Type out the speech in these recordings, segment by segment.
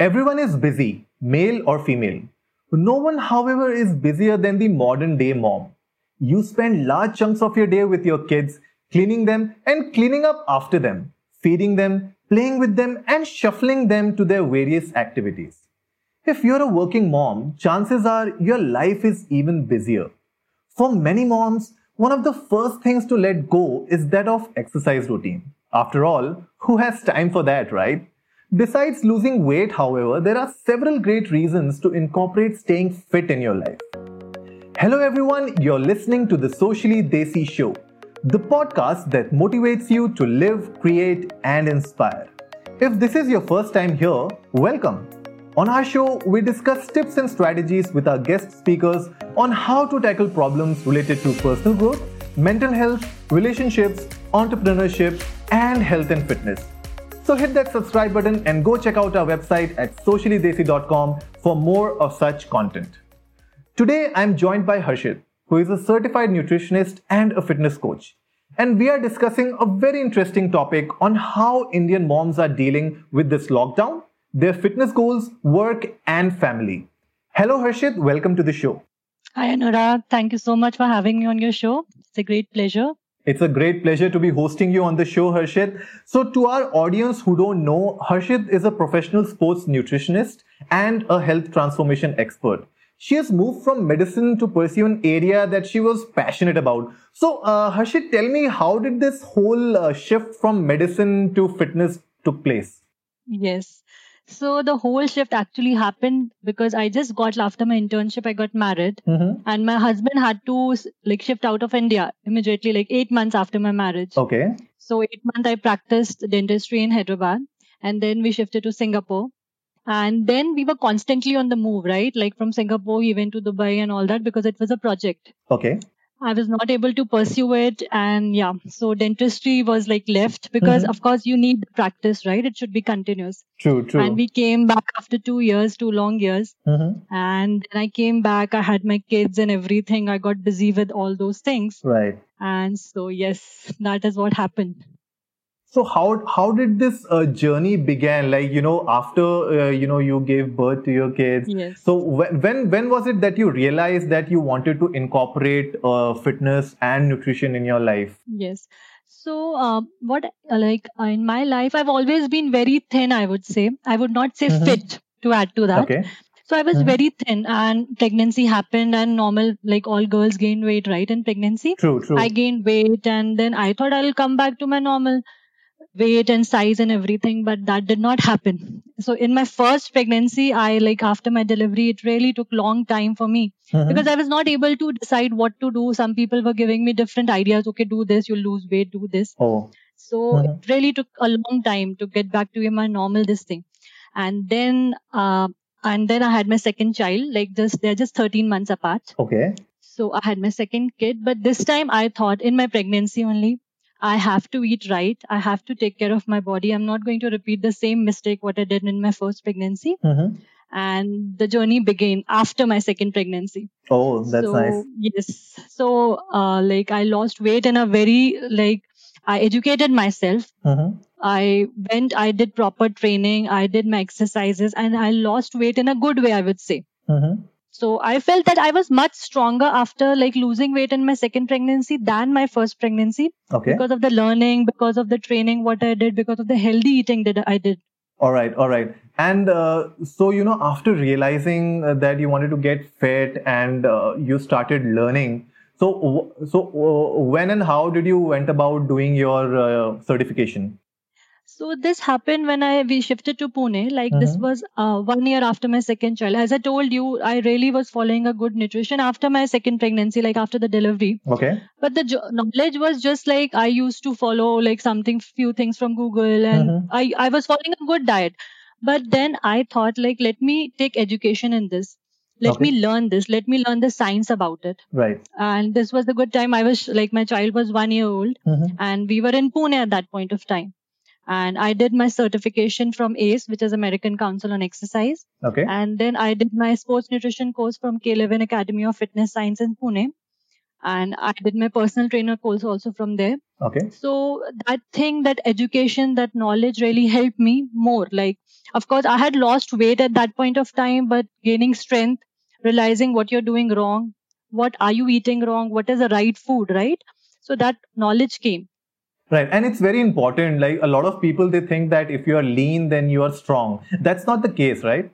Everyone is busy, male or female. No one, however, is busier than the modern day mom. You spend large chunks of your day with your kids, cleaning them and cleaning up after them, feeding them, playing with them, and shuffling them to their various activities. If you're a working mom, chances are your life is even busier. For many moms, one of the first things to let go is that of exercise routine. After all, who has time for that, right? Besides losing weight, however, there are several great reasons to incorporate staying fit in your life. Hello everyone, you're listening to the Socially Desi Show, the podcast that motivates you to live, create, and inspire. If this is your first time here, welcome. On our show, we discuss tips and strategies with our guest speakers on how to tackle problems related to personal growth, mental health, relationships, entrepreneurship, and health and fitness. So hit that subscribe button and go check out our website at sociallydesi.com for more of such content. Today, I'm joined by Harshit, who is a certified nutritionist and a fitness coach. And we are discussing a very interesting topic on how Indian moms are dealing with this lockdown their fitness goals, work, and family. Hello, Harshit. Welcome to the show. Hi, Anurag. Thank you so much for having me on your show. It's a great pleasure. It's a great pleasure to be hosting you on the show, Harshit. So, to our audience who don't know, Harshit is a professional sports nutritionist and a health transformation expert. She has moved from medicine to pursue an area that she was passionate about. So, uh, Harshit, tell me, how did this whole uh, shift from medicine to fitness took place? Yes. So the whole shift actually happened because I just got after my internship, I got married, Mm-hmm. and my husband had to like shift out of India immediately, like eight months after my marriage. Okay. So eight months I practiced dentistry in Hyderabad, and then we shifted to Singapore. And then we were constantly on the move, right? Like from Singapore, we went to Dubai and all that because it was a project. Okay. I was not able to pursue it. And yeah, so dentistry was like left because, Mhm. of course, you need practice, right? It should be continuous. True, true. And we came back after two years, two long years. Mhm. And then I came back, I had my kids and everything. I got busy with all those things. Right. And so, yes, that is what happened. So how how did this uh, journey began? Like you know, after uh, you know you gave birth to your kids. Yes. So when when when was it that you realized that you wanted to incorporate uh, fitness and nutrition in your life? Yes. So, uh, what like uh, in my life, I've always been very thin. I would say I would not say Mhm. fit to add to that. Okay. So I was Mhm. very thin, and pregnancy happened, and normal like all girls gain weight, right? In pregnancy, True. True. I gained weight, and then I thought I'll come back to my normal weight and size and everything, but that did not happen. So in my first pregnancy, I like after my delivery, it really took long time for me Mhm. because I was not able to decide what to do. Some people were giving me different ideas. Okay, do this, you'll lose weight, do this. oh. So Mhm. it really took a long time to get back to my normal this thing. And then, uh, and then I had my second child. Like just they're just 13 months apart. Okay. So I had my second kid. But this time I thought in my pregnancy only, I have to eat right. I have to take care of my body. I'm not going to repeat the same mistake what I did in my first pregnancy. Mhm. And the journey began after my second pregnancy Oh, that's so nice. yes so uh, like i lost weight in a very like i educated myself Mhm. i went i did proper training i did my exercises and i lost weight in a good way i would say Mhm. So i felt that i was much stronger after like losing weight in my second pregnancy than my first pregnancy Okay. because of the learning because of the training what i did because of the healthy eating that i did All right, all right. And uh, so, you know, after realizing uh, that you wanted to get fit and uh, you started learning, so so uh, when and how did you went about doing your uh, certification? So this happened when I we shifted to Pune. Like this Mhm. was uh, one year after my second child. As I told you, I really was following a good nutrition after my second pregnancy, like after the delivery. Okay. But the jo- knowledge was just like I used to follow like something, few things from Google, and Mhm. I I was following a good diet. But then I thought like let me take education in this. Let Okay. me learn this. Let me learn the science about it. Right. And this was the good time. I was like my child was one year old Mhm. and we were in Pune at that point of time. And I did my certification from ACE, which is American Council on Exercise. Okay. And then I did my sports nutrition course from K11 Academy of Fitness Science in Pune. and I did my personal trainer course also from there. Okay. So that thing, that education, that knowledge really helped me more. Like, of course, I had lost weight at that point of time, but gaining strength, realizing what you're doing wrong, what are you eating wrong, what is the right food, right? So that knowledge came. Right. And it's very important. Like a lot of people, they think that if you are lean, then you are strong. That's not the case, right?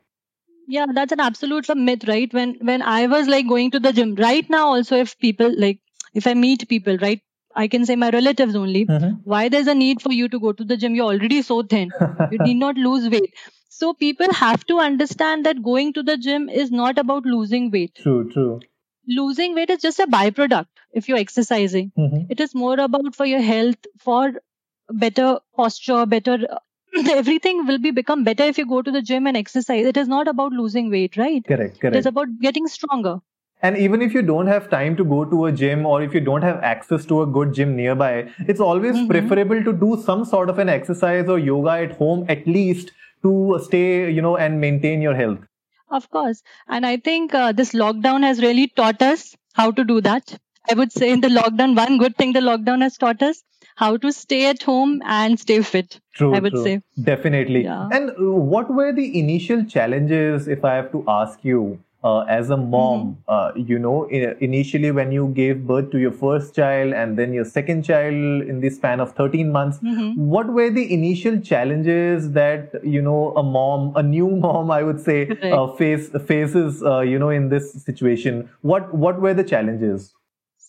yeah that's an absolute myth right when when i was like going to the gym right now also if people like if i meet people right i can say my relatives only Mhm. why there's a need for you to go to the gym you're already so thin you need not lose weight so people have to understand that going to the gym is not about losing weight true, true. Losing weight is just a byproduct if you're exercising Mhm. it is more about for your health for better posture better everything will be become better if you go to the gym and exercise it is not about losing weight right Correct, it correct. is about getting stronger And even if you don't have time to go to a gym or if you don't have access to a good gym nearby, it's always Mhm. preferable to do some sort of an exercise or yoga at home at least to stay, you know, and maintain your health. Of course and i think uh, this lockdown has really taught us how to do that i would say in the lockdown one good thing the lockdown has taught us how to stay at home and stay fit True, I would true. say. Definitely. Yeah. And uh, what were the initial challenges, if I have to ask you, uh, as a mom? Mm-hmm. Uh, you know, i- initially when you gave birth to your first child and then your second child in the span of 13 months, Mhm. what were the initial challenges that you know a mom, a new mom, I would say, Correct. uh, face faces, uh, you know, in this situation? What what were the challenges?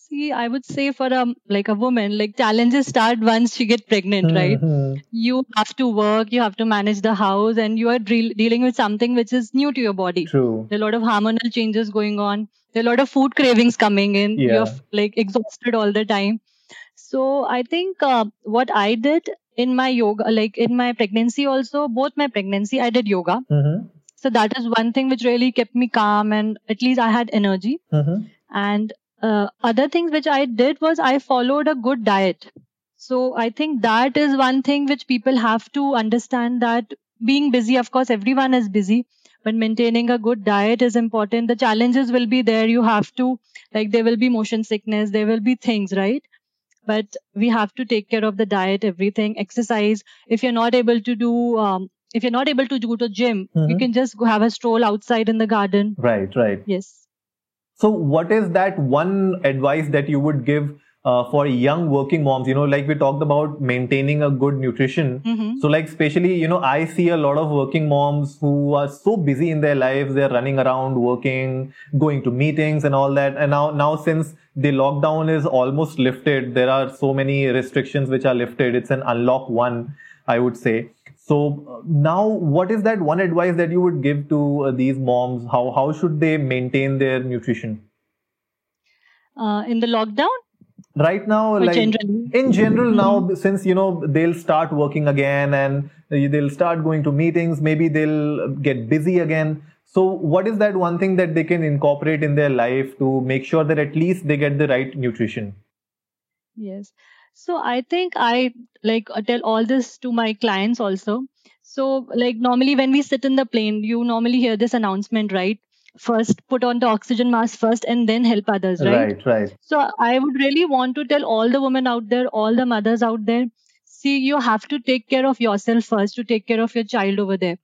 See i would say for a like a woman like challenges start once she get pregnant right Mhm. you have to work you have to manage the house and you are re- dealing with something which is new to your body True. there are a lot of hormonal changes going on there are a lot of food cravings coming in Yeah. you're like exhausted all the time so i think uh, what i did in my yoga like in my pregnancy also both my pregnancy i did yoga Mhm. so that is one thing which really kept me calm and at least i had energy Mhm. and uh, other things which i did was i followed a good diet so i think that is one thing which people have to understand that being busy of course everyone is busy but maintaining a good diet is important the challenges will be there you have to like there will be motion sickness there will be things right but we have to take care of the diet everything exercise if you're not able to do um, if you're not able to go to the gym you Mhm. can just go have a stroll outside in the garden Right. Right. yes So, what is that one advice that you would give uh, for young working moms? You know, like we talked about maintaining a good nutrition. hmm So, like, especially, you know, I see a lot of working moms who are so busy in their lives. They're running around, working, going to meetings and all that. And now, now since the lockdown is almost lifted, there are so many restrictions which are lifted. It's an unlock one, I would say. So now, what is that one advice that you would give to uh, these moms? How how should they maintain their nutrition? uh, in the lockdown right now or like generally in general now since you know they'll start working again and they'll start going to meetings maybe they'll get busy again so what is that one thing that they can incorporate in their life to make sure that at least they get the right nutrition Yes. So I think I like uh, tell all this to my clients also. So like normally when we sit in the plane, you normally hear this announcement, right? First put on the oxygen mask first and then help others, right? right right So I would really want to tell all the women out there, all the mothers out there, see you have to take care of yourself first to take care of your child over there.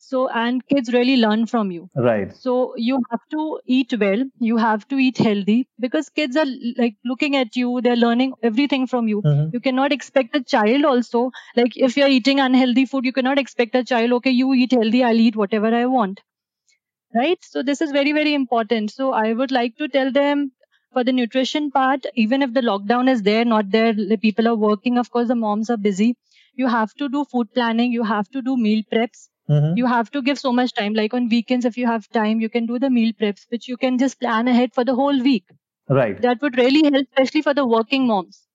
So and kids really learn from you. right So you have to eat well, you have to eat healthy because kids are like looking at you, they're learning everything from you. Mhm. You cannot expect a child also, like if you're eating unhealthy food, you cannot expect a child, okay, you eat healthy, I'll eat whatever I want. Right? So this is very, very important. So I would like to tell them for the nutrition part, even if the lockdown is there, not there, the people are working, of course, the moms are busy. You have to do food planning, you have to do meal preps Mhm. you have to give so much time. Like on weekends if you have time you can do the meal preps which you can just plan ahead for the whole week. Right. That would really help especially for the working moms.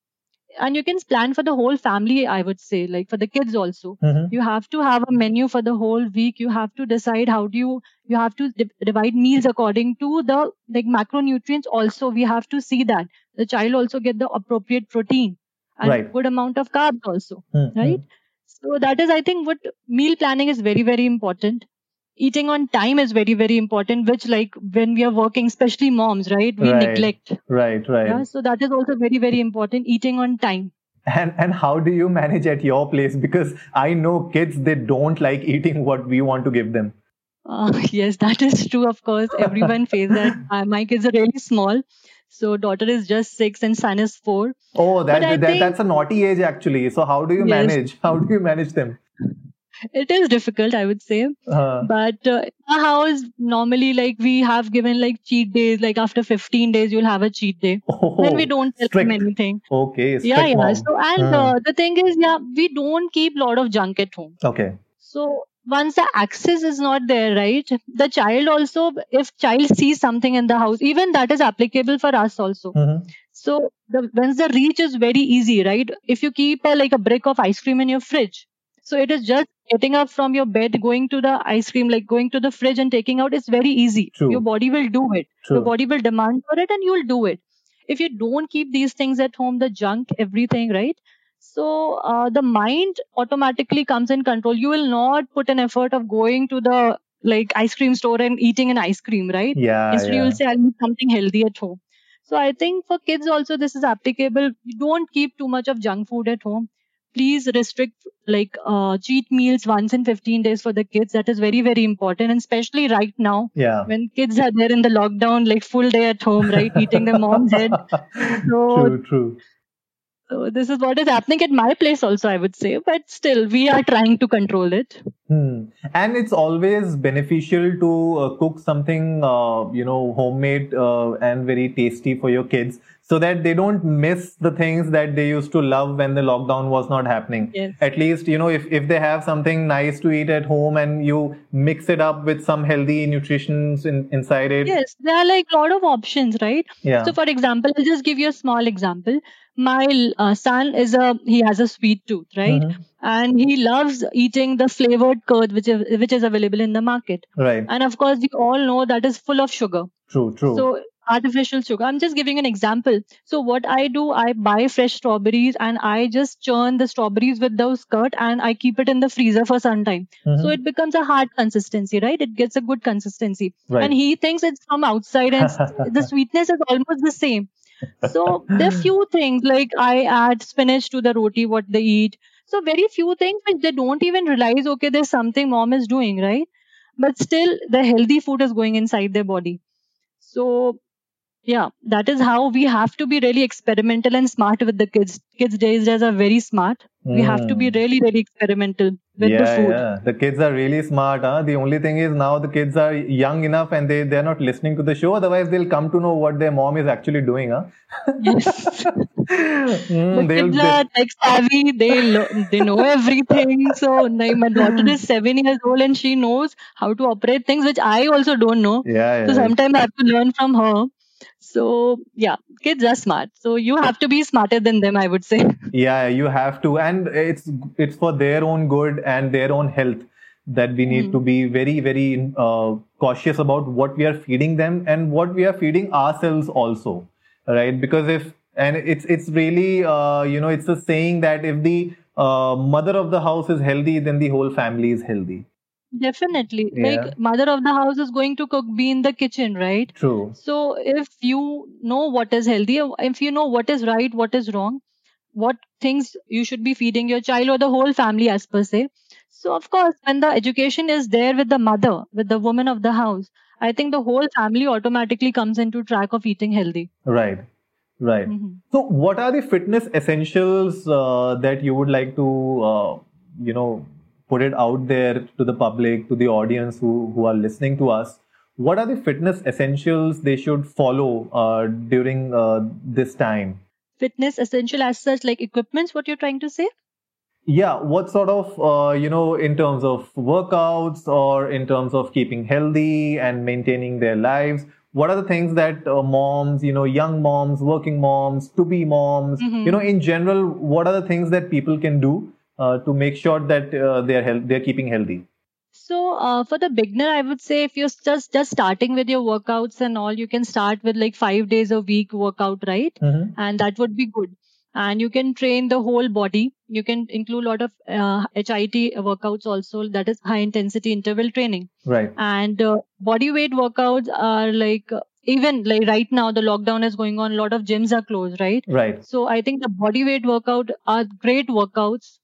And you can plan for the whole family i would say like for the kids also. Mhm. you have to have a menu for the whole week. You have to decide how do you you have to di- divide meals according to the like macronutrients also. We have to see that. The child also get the appropriate protein and Right. good amount of carbs also Mhm. right so that is i think what meal planning is very very important eating on time is very very important which like when we are working especially moms right we Right. neglect Right, right. yeah so that is also very very important eating on time And and how do you manage at your place? Because I know kids they don't like eating what we want to give them. uh, yes that is true of course everyone faces that uh, my kids are really small so daughter is just six and son is four Oh, that, that think- that's a naughty age actually. So how do you Yes. manage? How do you manage them? it is difficult i would say Uh, but uh, in our house normally like we have given like cheat days like after 15 days you'll have a cheat day oh, when we don't tell strict. them anything Okay, yeah yeah mom. so and Hmm. uh, the thing is yeah we don't keep lot of junk at home Okay. so once the access is not there right the child also if child sees something in the house even that is applicable for us also Mhm. so the once the reach is very easy right if you keep a, like a brick of ice cream in your fridge so it is just getting up from your bed going to the ice cream like going to the fridge and taking out is very easy True. your body will do it True. your body will demand for it and you will do it if you don't keep these things at home the junk everything right so uh, the mind automatically comes in control. You will not put an effort of going to the like ice cream store and eating an ice cream right? Yeah. instead you will say i'll eat something healthy at home. So i think for kids also this is applicable. You don't keep too much of junk food at home. Please restrict like uh, cheat meals once in 15 days for the kids. That is very very important and especially right now Yeah. when kids are there in the lockdown like full day at home right eating their mom's head. True, true. So this is what is happening at my place also i would say. But still we are trying to control it. Hmm. And it's always beneficial to uh, cook something, uh, you know, homemade uh, and very tasty for your kids so that they don't miss the things that they used to love when the lockdown was not happening. Yes. At least, you know, if, if they have something nice to eat at home and you mix it up with some healthy nutrition in, inside it. yes there are like a lot of options right Yeah. So, for example, I'll just give you a small example. My uh, son is a he has a sweet tooth, right? Mhm. And he loves eating the flavored curd, which is which is available in the market. Right. And of course, we all know that is full of sugar. True, true. So artificial sugar. I'm just giving an example. So what I do, I buy fresh strawberries and I just churn the strawberries with those curd and I keep it in the freezer for some time. Mhm. So it becomes a hard consistency, right? It gets a good consistency right. and he thinks it's from outside and the sweetness is almost the same so there are few things like i add spinach to the roti what they eat so very few things which they don't even realize okay there's something mom is doing right but still the healthy food is going inside their body so yeah that is how we have to be really experimental and smart with the kids kids days days are very smart we have to be Mm. really really experimental with yeah, the food Yeah. The kids are really smart. Huh? The only thing is now the kids are young enough and they, they're not listening to the show. Otherwise, they'll come to know what their mom is actually doing. Huh? Yes. Mm, the kids they- are tech savvy. They lo- they know everything. So like, my daughter is seven years old and she knows how to operate things which I also don't know. yeah, So yeah. sometimes I have to learn from her. So yeah, kids are smart. So you have to be smarter than them, I would say. yeah, you have to. And it's, it's for their own good and their own health that we need Hmm. to be very, very uh, cautious about what we are feeding them and what we are feeding ourselves also. Right. Because if, and it's, it's really, uh, you know, it's a saying that if the uh, mother of the house is healthy, then the whole family is healthy. Definitely. Yeah. Like mother of the house is going to cook, be in the kitchen, right? True. So if you know what is healthy, if you know what is right, what is wrong, what things you should be feeding your child or the whole family as per se. So of course, when the education is there with the mother, with the woman of the house, I think the whole family automatically comes into track of eating healthy. Right. Right. Mhm. So, what are the fitness essentials uh, that you would like to, uh, you know, put it out there to the public, to the audience who, who are listening to us? What are the fitness essentials they should follow uh, during uh, this time? Fitness essential as such, like equipments. What you're trying to say? Yeah, what sort of, uh, you know, in terms of workouts or in terms of keeping healthy and maintaining their lives? What are the things that uh, moms, you know, young moms, working moms, to be moms, Mhm. you know, in general, what are the things that people can do uh, to make sure that uh, they're health, they're keeping healthy? So uh, for the beginner, I would say if you're just just starting with your workouts and all, you can start with like five days a week workout, right? Mm-hmm. and that would be good and you can train the whole body. You can include a lot of uh, HIIT workouts also, that is high intensity interval training. Right. And uh, body weight workouts are like uh, even like right now the lockdown is going on a lot of gyms are closed right Right. so i think the body weight workout are great workouts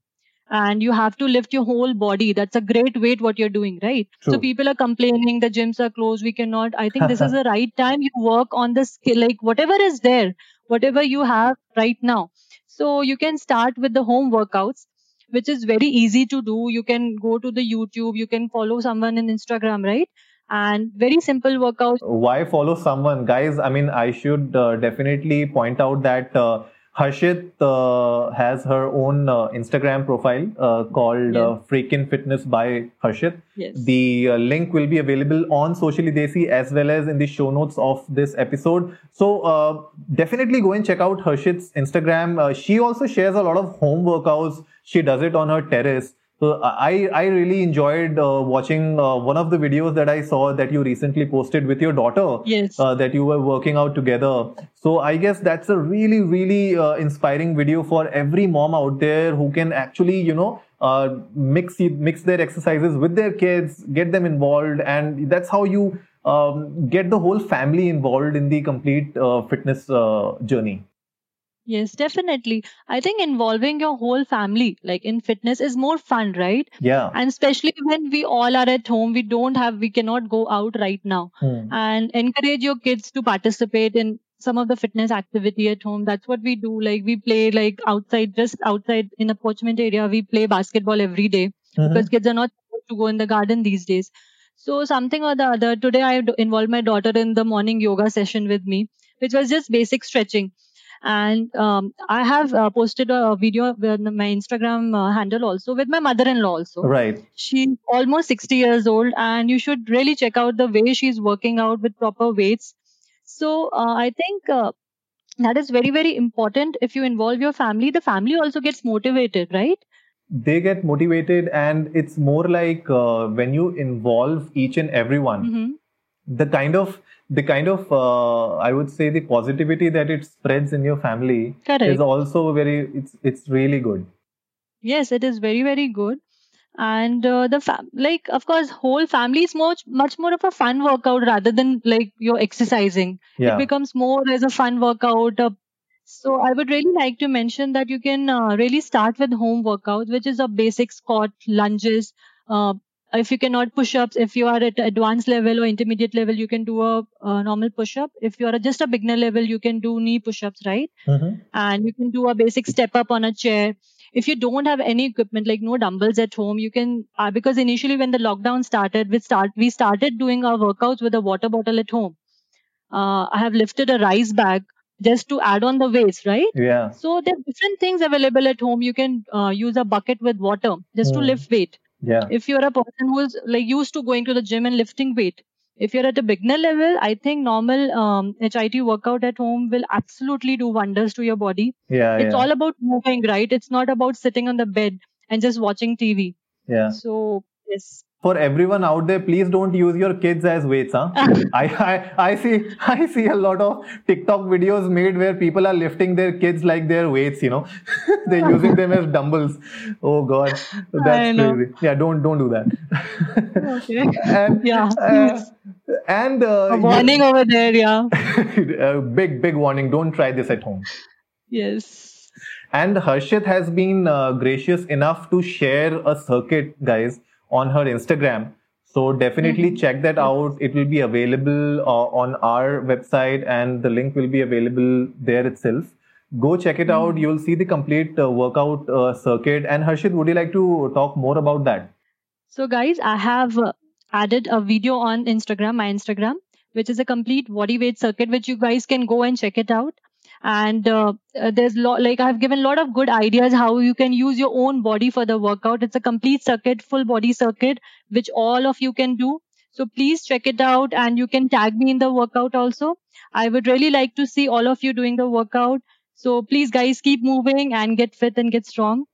and you have to lift your whole body. That's a great weight what you're doing right? True. so people are complaining the gyms are closed we cannot i think this is the right time you work on the skill like whatever is there whatever you have right now. So you can start with the home workouts which is very easy to do. You can go to the youtube you can follow someone in instagram right? And very simple workouts. Why follow someone, guys? I mean, I should uh, definitely point out that uh, Harshit uh, has her own uh, Instagram profile uh, called uh, Freakin Fitness by Harshit. yes The uh, link will be available on Socially Desi as well as in the show notes of this episode. So uh, definitely go and check out Harshit's Instagram. Uh, she also shares a lot of home workouts. She does it on her terrace. So I I really enjoyed uh, watching uh, one of the videos that I saw that you recently posted with your daughter. yes Uh, that you were working out together. So I guess that's a really, really uh, inspiring video for every mom out there who can actually, you know, uh, mix mix their exercises with their kids, get them involved, and that's how you um, get the whole family involved in the complete uh, fitness uh, journey. Yes, definitely. I think involving your whole family, like in fitness, is more fun, right? Yeah. And especially when we all are at home, we don't have, we cannot go out right now. Hmm. And encourage your kids to participate in some of the fitness activity at home. That's what we do. Like we play like outside, just outside in a parchment area, we play basketball every day Mhm. because kids are not supposed to go in the garden these days. So something or the other. Today I involved my daughter in the morning yoga session with me, which was just basic stretching. And um, I have uh, posted a video on my Instagram uh, handle also with my mother-in-law also. Right. She's almost 60 years old, and you should really check out the way she's working out with proper weights. So uh, I think uh, that is very very important. If you involve your family, the family also gets motivated, right? They get motivated, and it's more like uh, when you involve each and everyone. hmm the kind of the kind of uh, I would say the positivity that it spreads in your family Correct. is also very it's it's really good. Yes, it is very very good. And uh, the fam- like, of course, whole family is much much more of a fun workout rather than like you're exercising. Yeah. It becomes more as a fun workout. Uh, so I would really like to mention that you can uh, really start with home workouts, which is a basic squat, lunges. If you cannot push ups, if you are at advanced level or intermediate level, you can do a, a normal push up. If you are just a beginner level, you can do knee push ups, right? Mhm. and you can do a basic step up on a chair if you don't have any equipment like no dumbbells at home you can uh, because initially when the lockdown started we start we started doing our workouts with a water bottle at home uh, i have lifted a rice bag just to add on the weights right Yeah. so there are different things available at home you can uh, use a bucket with water just to Hmm. lift weight Yeah. if you're a person who's like used to going to the gym and lifting weight if you're at a beginner level i think normal um, HIIT workout at home will absolutely do wonders to your body Yeah. it's yeah. all about moving right it's not about sitting on the bed and just watching tv yeah. so yes For everyone out there, please don't use your kids as weights, huh? I, I I see I see a lot of TikTok videos made where people are lifting their kids like their weights, you know. They're using them as dumbbells. Oh god. That's crazy. Yeah, don't don't do that. okay and Yeah, uh, and uh, a warning over there yeah uh, big big warning don't try this at home yes and harshit has been uh, gracious enough to share a circuit guys on her instagram so definitely Mhm. check that out it will be available uh, on our website and the link will be available there itself go check it out Mhm. you'll see the complete uh, workout uh, circuit and harshit would you like to talk more about that So, guys, I have uh, added a video on Instagram, my Instagram, which is a complete body weight circuit, which you guys can go and check it out. And uh, uh, there's lot like I've given a lot of good ideas how you can use your own body for the workout. It's a complete circuit, full body circuit, which all of you can do. So please check it out, and you can tag me in the workout also. I would really like to see all of you doing the workout. So please, guys, keep moving and get fit and get strong.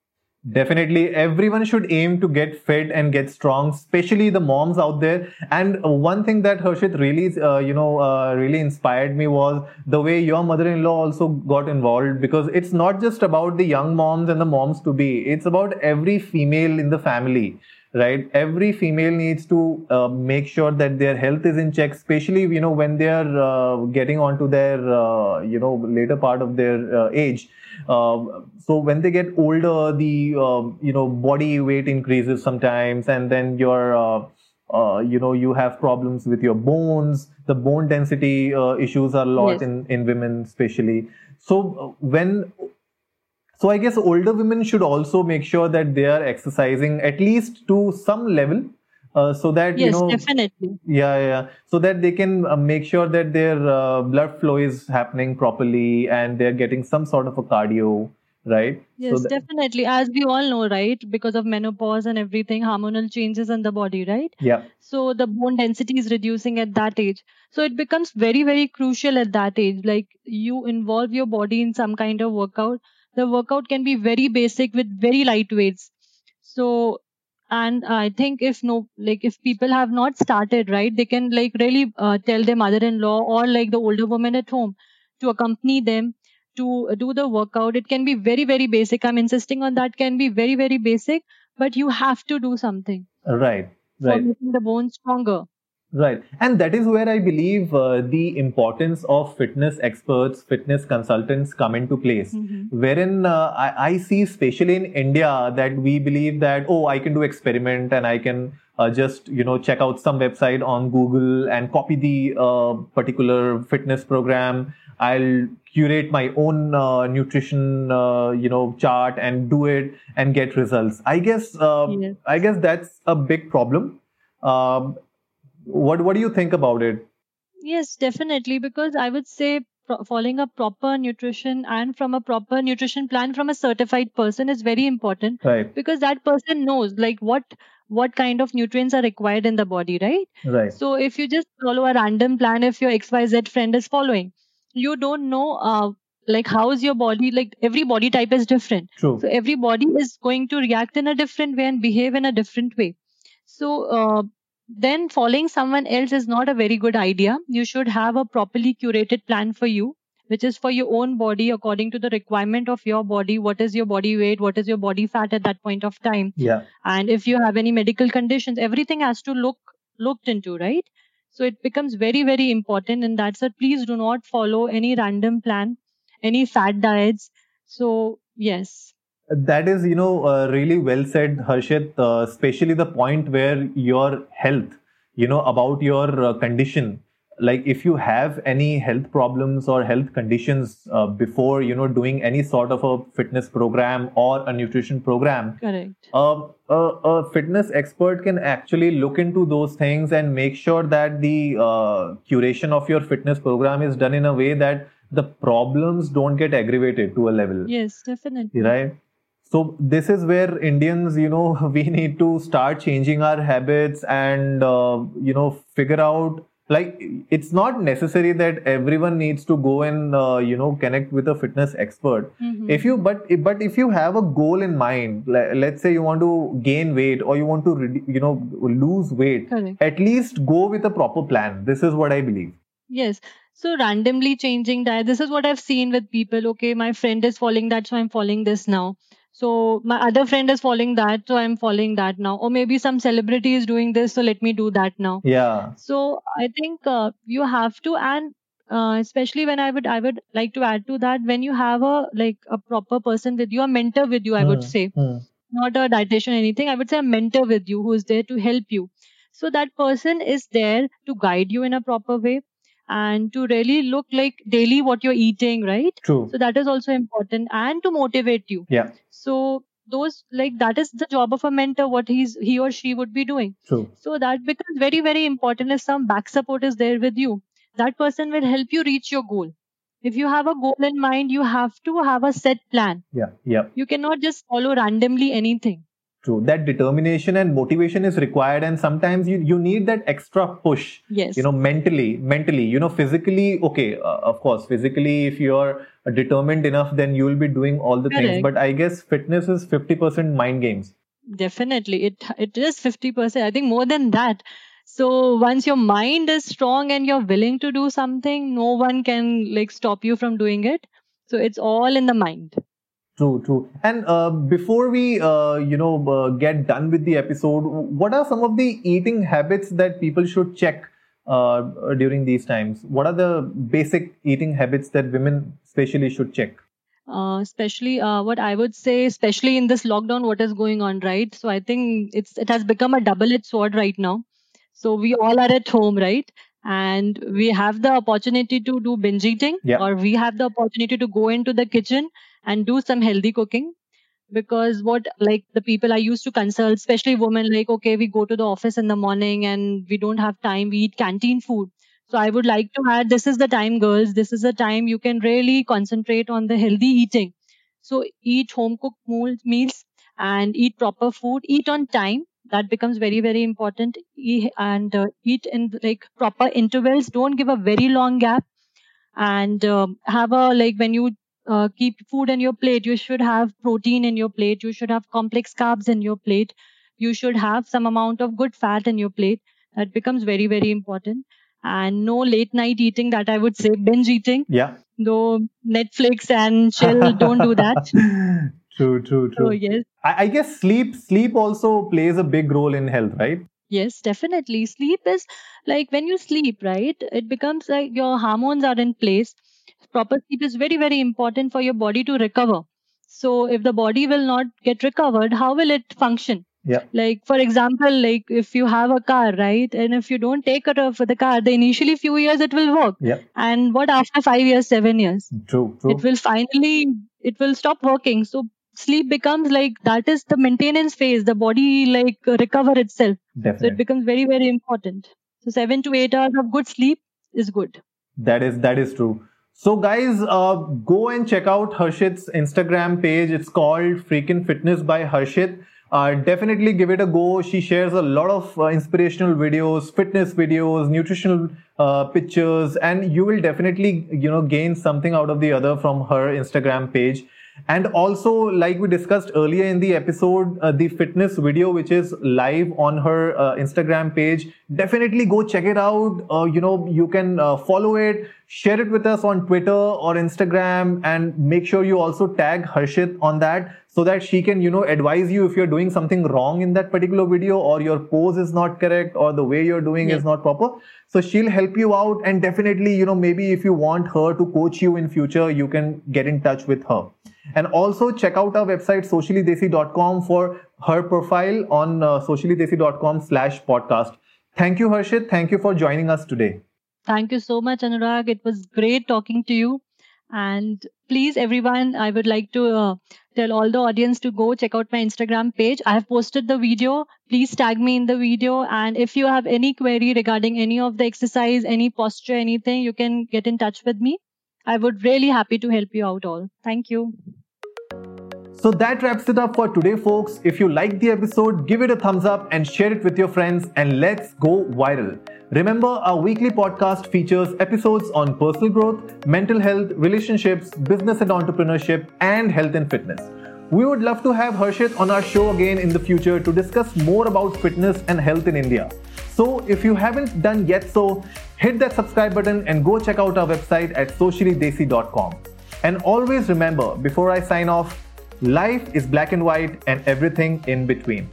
Definitely, everyone should aim to get fit and get strong, especially the moms out there. And one thing that Harshit really, uh, you know, uh, really inspired me was the way your mother-in-law also got involved because it's not just about the young moms and the moms to be; it's about every female in the family right? Every female needs to uh, make sure that their health is in check especially you know when they are uh, getting onto their uh, you know later part of their uh, age. Um, so when they get older the um, you know body weight increases sometimes and then your uh, uh, you know you have problems with your bones. The bone density issues are a lot yes. in in women especially. So when so I guess older women should also make sure that they are exercising at least to some level. Uh, so that yes, you know definitely. Yeah yeah so that they can uh, make sure that their uh, blood flow is happening properly and they're getting some sort of a cardio right? Yes so definitely. As we all know right because of menopause and everything hormonal changes in the body right? Yeah. So the bone density is reducing at that age. So it becomes very very crucial at that age. Like you involve your body in some kind of workout the workout can be very basic with very light weights. So and i think if no like if people have not started right they can like really uh, tell their mother-in-law or like the older woman at home to accompany them to do the workout. It can be very very basic. I'm insisting on that can be very very basic but you have to do something. Right right. for making the bones stronger Right. And that is where I believe uh, the importance of fitness experts, fitness consultants come into place. Mm-hmm. Wherein uh, I, I, see, especially in India, that we believe that, oh, I can do experiment and I can uh, just, you know, check out some website on Google and copy the uh, particular fitness program. I'll curate my own uh, nutrition, uh, you know, chart and do it and get results. I guess, yes. I guess that's a big problem. Um, what what do you think about it? Yes definitely because i would say following a proper nutrition and from a proper nutrition plan from a certified person is very important right. because that person knows like what what kind of nutrients are required in the body right? Right. So if you just follow a random plan if your xyz friend is following you don't know uh, like how is your body like every body type is different. True. so every body is going to react in a different way and behave in a different way. So uh, then following someone else is not a very good idea. You should have a properly curated plan for you, which is for your own body according to the requirement of your body. What is your body weight? What is your body fat at that point of time? Yeah. And if you have any medical conditions, everything has to look looked into, right? So it becomes very, very important And that's So please do not follow any random plan, any fat diets. So yes. That is, you know, uh, really well said, Harshit. Uh, especially the point where your health, you know, about your uh, condition. Like if you have any health problems or health conditions uh, before, you know, doing any sort of a fitness program or a nutrition program, correct. Uh, a, a, fitness expert can actually look into those things and make sure that the uh, curation of your fitness program is done in a way that the problems don't get aggravated to a level. Yes, definitely. Right so this is where indians you know we need to start changing our habits and uh, you know figure out like it's not necessary that everyone needs to go and uh, you know connect with a fitness expert. Mm-hmm. if you but but if you have a goal in mind like, let's say you want to gain weight or you want to you know lose weight Correct. at least go with a proper plan. This is what i believe. Yes. So randomly changing diet this is what i've seen with people. Okay my friend is following that so i'm following this now so my other friend is following that, so I'm following that now. Or maybe some celebrity is doing this, so let me do that now. Yeah. So I think uh, you have to, and uh, especially when I would I would like to add to that when you have a like a proper person with you, a mentor with you, I would hmm, say, hmm. not a dietitian or anything. I would say a mentor with you who is there to help you. So that person is there to guide you in a proper way and to really look like daily what you're eating, right? True. So that is also important and to motivate you. Yeah. So those like that is the job of a mentor, what he's he or she would be doing. True. So that becomes very, very important if some back support is there with you. That person will help you reach your goal. If you have a goal in mind, you have to have a set plan. Yeah. Yeah. You cannot just follow randomly anything. True. That determination and motivation is required, and sometimes you, you need that extra push. Yes. You know, mentally, mentally. You know, physically, okay, uh, of course, physically, if you're determined enough, then you will be doing all the things. But I guess fitness is fifty percent mind games. Definitely, it it is fifty percent. I think more than that. So once your mind is strong and you're willing to do something, no one can like stop you from doing it. So it's all in the mind. True, true. And uh, before we, uh, you know, uh, get done with the episode, what are some of the eating habits that people should check uh, during these times? What are the basic eating habits that women especially should check? Uh, especially uh, what I would say, especially in this lockdown, what is going on, right? So I think it's it has become a double-edged sword right now. So we all are at home, right? And we have the opportunity to do binge eating, Yeah. or we have the opportunity to go into the kitchen and do some healthy cooking. Because what like the people I used to consult, especially women, like okay, we go to the office in the morning and we don't have time, we eat canteen food. So I would like to add this is the time, girls. This is the time you can really concentrate on the healthy eating. So eat home cooked meals and eat proper food. Eat on time. That becomes very very important. And uh, eat in like proper intervals. Don't give a very long gap. And um, have a like when you uh, keep food in your plate, you should have protein in your plate. You should have complex carbs in your plate. You should have some amount of good fat in your plate. That becomes very very important. And no late night eating. That I would say binge eating Yeah. though Netflix and chill don't do that. true, true, true. So yes, I, I guess sleep, sleep also plays a big role in health, right? yes, definitely. Sleep is like when you sleep, right? It becomes like your hormones are in place. Proper sleep is very, very important for your body to recover. So if the body will not get recovered, how will it function? Yeah. Like for example, like if you have a car, right? And if you don't take care of the car, the initially few years it will work. Yeah. And what after five years, seven years? True, true. it will finally it will stop working so sleep becomes like that is the maintenance phase the body like recover itself Definitely. so it becomes very very important so 7 to 8 hours of good sleep is good That is that is true. So guys, uh, go and check out Harshit's Instagram page. It's called Freakin' Fitness by Harshit. Uh, definitely give it a go. She shares a lot of uh, inspirational videos, fitness videos, nutritional uh, pictures, and you will definitely you know gain something out of the other from her Instagram page. And also, like we discussed earlier in the episode, uh, the fitness video, which is live on her uh, Instagram page, definitely go check it out. You know, you can follow it, share it with us on Twitter or Instagram, and make sure you also tag Harshit on that so that she can, you know, advise you if you're doing something wrong in that particular video or your pose is not correct or the way you're doing Yes. is not proper. So she'll help you out and definitely, you know, maybe if you want her to coach you in future, you can get in touch with her. And also check out our website sociallydesi.com for her profile on uh, sociallydesi.com slash podcast. Thank you, Harshit. Thank you for joining us today. Thank you so much anurag. It was great talking to you. And please everyone i would like to uh, tell all the audience to go check out my instagram page. I have posted the video. Please tag me in the video. And if you have any query regarding any of the exercise any posture anything you can get in touch with me. I would really happy to help you out all. Thank you So that wraps it up for today, folks. If you liked the episode, give it a thumbs up and share it with your friends, and let's go viral. Remember, our weekly podcast features episodes on personal growth, mental health, relationships, business and entrepreneurship, and health and fitness. We would love to have Harshit on our show again in the future to discuss more about fitness and health in India. So, if you haven't done yet so, hit that subscribe button and go check out our website at sociallydesi.com. And always remember, before I sign off, life is black and white and everything in between.